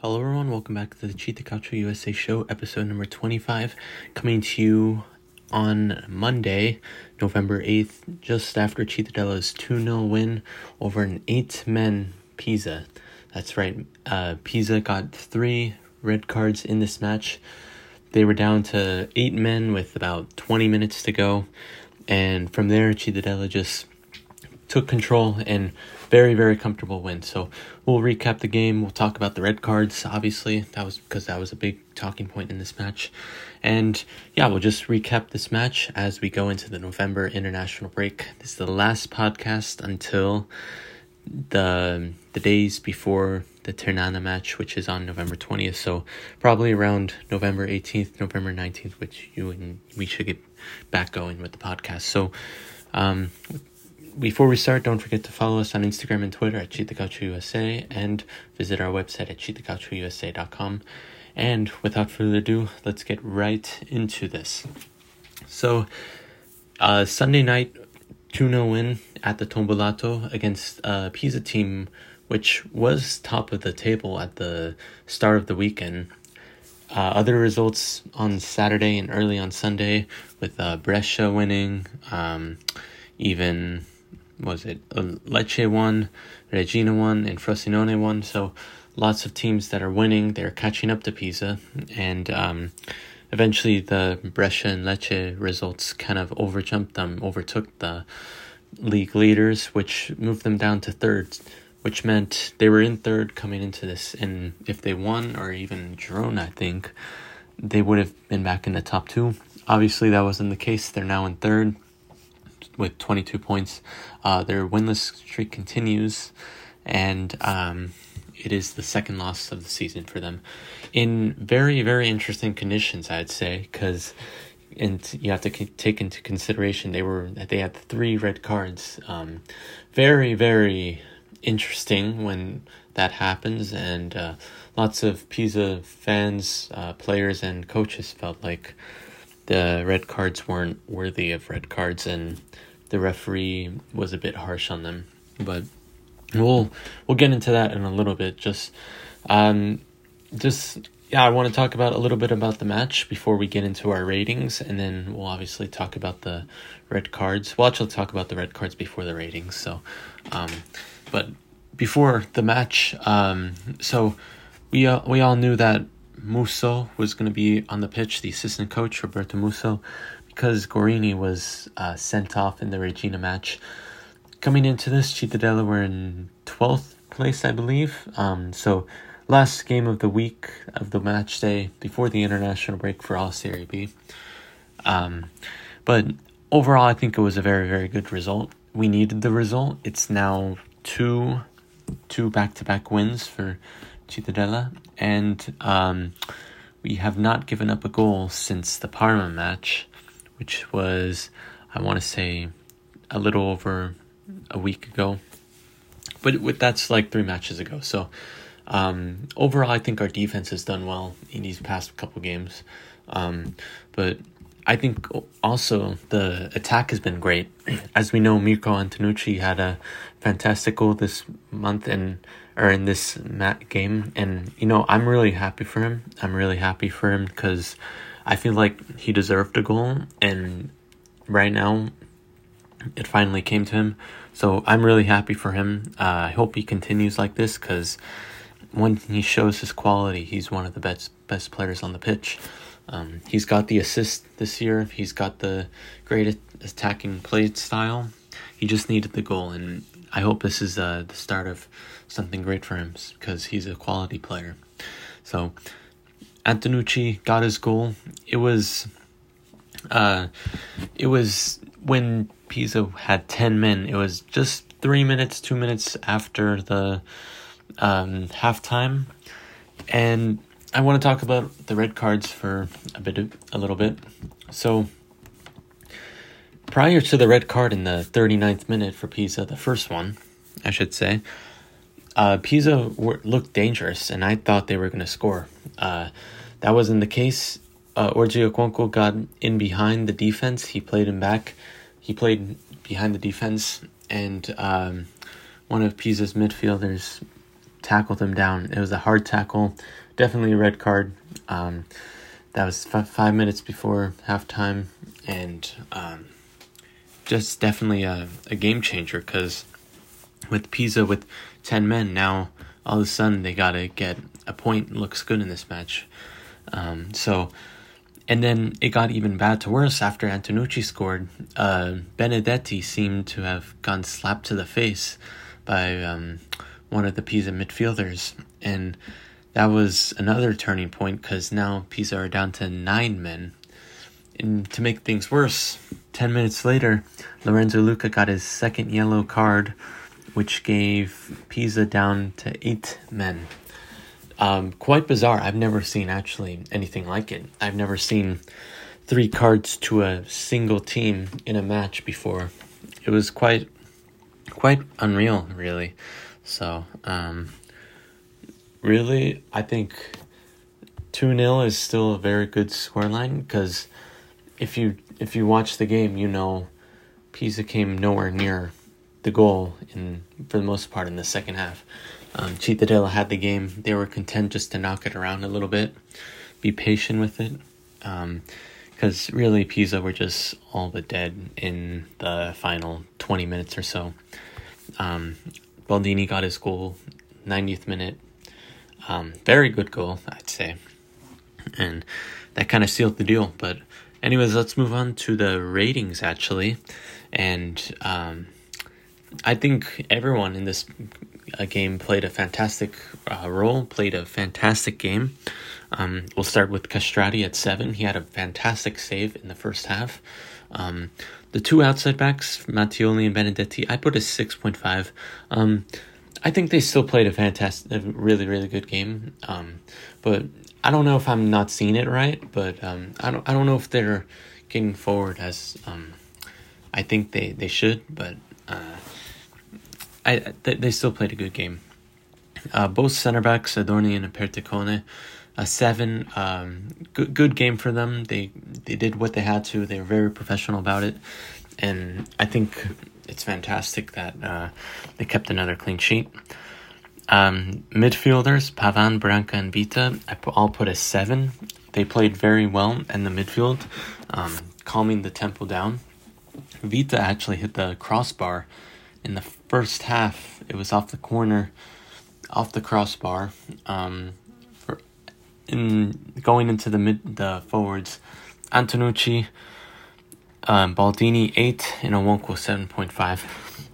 Hello, everyone. Welcome back to the Cittacalcio USA show, episode number 25, coming to you on Monday, November 8th, just after Cittadella's 2 0 win over an 8 men Pisa. That's right, uh, Pisa got three red cards in this match. They were down to 8 men with about 20 minutes to go, and from there, Cittadella just took control and very very comfortable win. So we'll recap the game. We'll talk about the red cards. Obviously, that was because that was a big talking point in this match, and yeah, we'll just recap this match as we go into the November international break. This is the last podcast until the the days before the Ternana match, which is on November 20th. So probably around November 18th, November 19th, which you and we should get back going with the podcast. So um, before we start, don't forget to follow us on Instagram and Twitter at Cittacalcio USA and visit our website at cittacalciousa.com. And without further ado, let's get right into this. So, uh, Sunday night, 2 0 win at the Tombolato against a Pisa team which was top of the table at the start of the weekend. Uh, other results on Saturday and early on Sunday with uh, Brescia winning, um, even was it Lecce won, Reggina won, and Frosinone won. So lots of teams that are winning. They're catching up to Pisa, and um, eventually the Brescia and Lecce results kind of overjumped them, overtook the league leaders, which moved them down to third. Which meant they were in third coming into this, and if they won or even drawn, I think they would have been back in the top two. Obviously, that wasn't the case. They're now in third with 22 points. Uh, their winless streak continues, and um, it is the second loss of the season for them. In very, very interesting conditions, I'd say, because and you have to take into consideration they were they had three red cards. Um, very, very interesting when that happens, and uh, lots of Pisa fans, uh, players, and coaches felt like the red cards weren't worthy of red cards, and the referee was a bit harsh on them. But we'll we'll get into that in a little bit. Just um, just yeah, I want to talk about a little bit about the match before we get into our ratings, and then we'll obviously talk about the red cards. We'll actually talk about the red cards before the ratings. So, um, but before the match, um, so we uh, we all knew that Musso was going to be on the pitch, the assistant coach Roberto Musso, because Gorini was uh, sent off in the Reggina match. Coming into this, Cittadella were in 12th place, I believe. Um, so, last game of the week of the match day before the international break for all Serie B. Um, but overall, I think it was a very, very good result. We needed the result. It's now two two back to back wins for Cittadella, and um, we have not given up a goal since the Parma match which was, I want to say, a little over a week ago. But with, that's like three matches ago. So um, overall, I think our defense has done well in these past couple games. Um, but I think also the attack has been great. As we know, Mirko Antonucci had a fantastic goal this month and or in this mat game, and you know I'm really happy for him. I'm really happy for him because I feel like he deserved a goal, and right now it finally came to him. So I'm really happy for him. Uh, I hope he continues like this because when he shows his quality, he's one of the best best players on the pitch. Um, he's got the assist this year. He's got the great attacking play style. He just needed the goal, and I hope this is uh, the start of something great for him because he's a quality player. So Antonucci got his goal. It was uh it was when Pisa had 10 men. It was just 3 minutes, 2 minutes after the um halftime. And I want to talk about the red cards for a bit of, a little bit. So prior to the red card in the 39th minute for Pisa, the first one, I should say, uh, Pisa were, looked dangerous, and I thought they were going to score. Uh, that wasn't the case. Uh, Orji Okwonkwo got in behind the defense. He played him back. He played behind the defense, and um, one of Pisa's midfielders tackled him down. It was a hard tackle, definitely a red card. Um, that was f- five minutes before halftime, and um, just definitely a, a game changer because with Pisa with 10 men, now all of a sudden they got to get a point. Looks good in this match. Um, so, and then it got even bad to worse after Antonucci scored. Uh, Benedetti seemed to have gone slapped to the face by um, one of the Pisa midfielders. And that was another turning point because now Pisa are down to nine men. And to make things worse, 10 minutes later, Lorenzo Lucca got his second yellow card, which gave Pisa down to eight men. Um, quite bizarre. I've never seen actually anything like it. I've never seen three cards to a single team in a match before. It was quite quite unreal, really. So, um, really, I think 2 0 is still a very good scoreline because if you if you watch the game, you know Pisa came nowhere near the goal in for the most part in the second half. Um, Cittadella had the game. They were content just to knock it around a little bit, be patient with it, because um, really Pisa were just all but dead in the final twenty minutes or so. Um, Baldini got his goal, 90th minute. Um, very good goal, I'd say. And that kind of sealed the deal. But, anyways, let's move on to the ratings, actually. And um, I think everyone in this uh, game played a fantastic uh, role, played a fantastic game. Um, we'll start with Kastrati at seven. He had a fantastic save in the first half. Um, the two outside backs, Mattioli and Benedetti, I put a 6.5. Um, I think they still played a fantastic, a really, really good game. Um, but I don't know if I'm not seeing it right, but um, I don't, I don't know if they're getting forward as um, I think they, they should, but uh, I they, they still played a good game. Uh, both center backs, Adorni and Perticone, a seven. Um, good good game for them. They they did what they had to. They were very professional about it, and I think it's fantastic that uh, they kept another clean sheet. Um, midfielders Pavan, Branca, and Vita. I put, I'll put a seven. They played very well in the midfield, um, calming the tempo down. Vita actually hit the crossbar in the first half. It was off the corner, off the crossbar. Um, for in going into the mid the forwards, Antonucci, um, Baldini eight and Okwonkwo seven point five.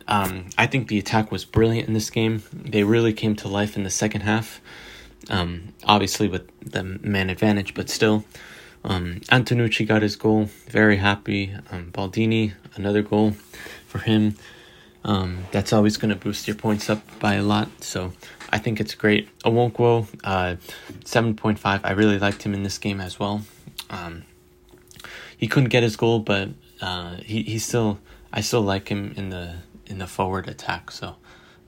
Um, I think the attack was brilliant in this game. They really came to life in the second half. Um, obviously with the man advantage, but still. Um, Antonucci got his goal. Very happy. Um, Baldini another goal for him. Um, that's always going to boost your points up by a lot. So I think it's great. Okwonkwo, uh, 7.5. I really liked him in this game as well. Um, he couldn't get his goal, but uh, he, he still, I still like him in the in the forward attack. So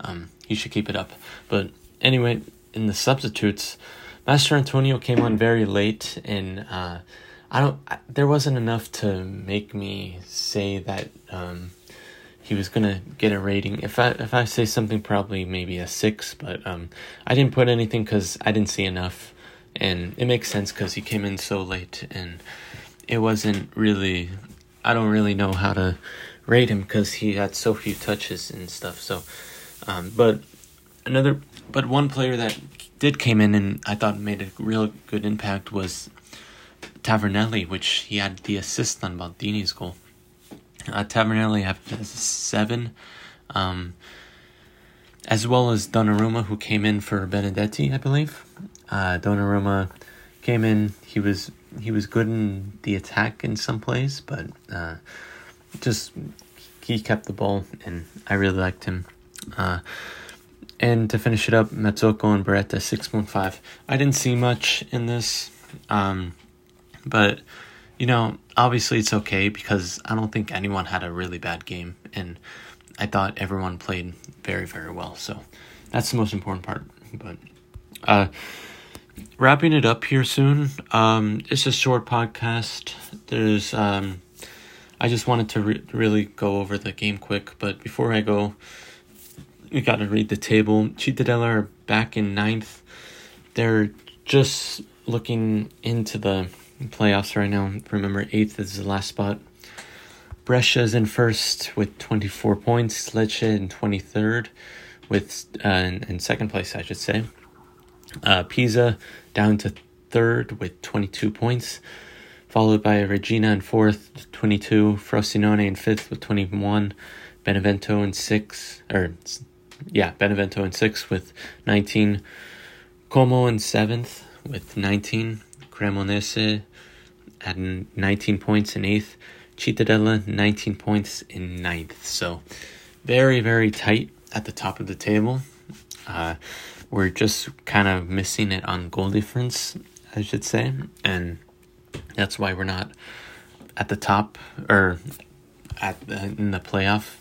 um, he should keep it up. But anyway, in the substitutes, Master Antonio came on very late, and uh, I don't. I, there wasn't enough to make me say that um, he was gonna get a rating. If I if I say something, probably maybe a six. But um, I didn't put anything because I didn't see enough, and it makes sense because he came in so late, and it wasn't really. I don't really know how to rate him because he had so few touches and stuff. So, um, but another, but one player that did came in and I thought made a real good impact was Tavernelli, which he had the assist on Baldini's goal. Uh, Tavernelli has seven, um, as well as Donnarumma, who came in for Benedetti, I believe. Uh, Donnarumma came in. He was he was good in the attack in some plays, but uh, just he kept the ball, and I really liked him. Uh, and to finish it up, Mazzocco and Beretta six point five. I didn't see much in this, um, but you know, obviously it's okay because I don't think anyone had a really bad game, and I thought everyone played very, very well. So that's the most important part. But uh, wrapping it up here soon. Um, it's a short podcast. There's um, I just wanted to re- really go over the game quick, but before I go, you got to read the table. Cittadella are back in ninth. They're just looking into the playoffs right now. Remember, eighth is the last spot. Brescia is in first with 24 points. Lecce in 23rd with uh, in, second place, I should say. Uh, Pisa down to third with 22 points, followed by Reggina in fourth, 22. Frosinone in fifth with 21. Benevento in six, or yeah, Benevento in sixth with 19. Como in seventh with 19. Cremonese at 19 points in eighth. Cittadella 19 points in ninth. So very, very tight at the top of the table. Uh, we're just kind of missing it on goal difference, I should say, and that's why we're not at the top or at the, in the playoff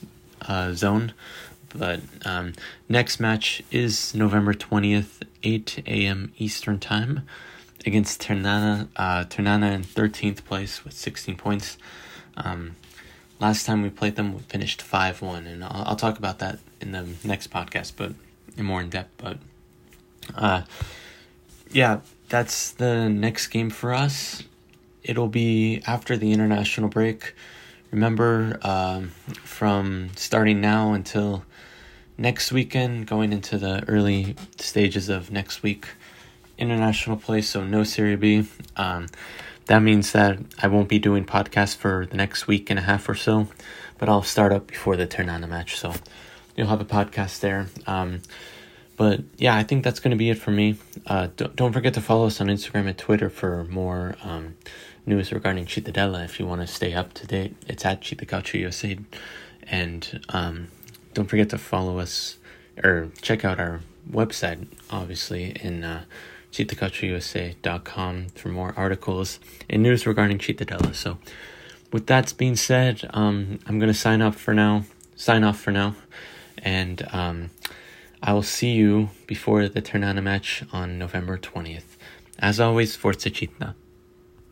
uh, zone. But um, next match is November twentieth, eight a.m. Eastern time, against Ternana. Uh, Ternana in thirteenth place with sixteen points. Um, last time we played them, we finished five one, and I'll, I'll talk about that in the next podcast, but in more in depth. But uh, yeah, that's the next game for us. It'll be after the international break. Remember, um, from starting now until next weekend, going into the early stages of next week, international play, so no Serie B. Um, that means that I won't be doing podcasts for the next week and a half or so, but I'll start up before the Ternana match, so you'll have a podcast there. Um, but yeah, I think that's going to be it for me. Uh, don't, don't forget to follow us on Instagram and Twitter for more um, news regarding Cittadella if you want to stay up to date. It's at Cittacalcio USA. And um, don't forget to follow us or check out our website, obviously, in uh, CittacalcioUSA.com for more articles and news regarding Cittadella. So, with that being said, um, I'm going to sign up for now, sign off for now, and um, I will see you before the Ternana match on November 20th. As always, Forza Città.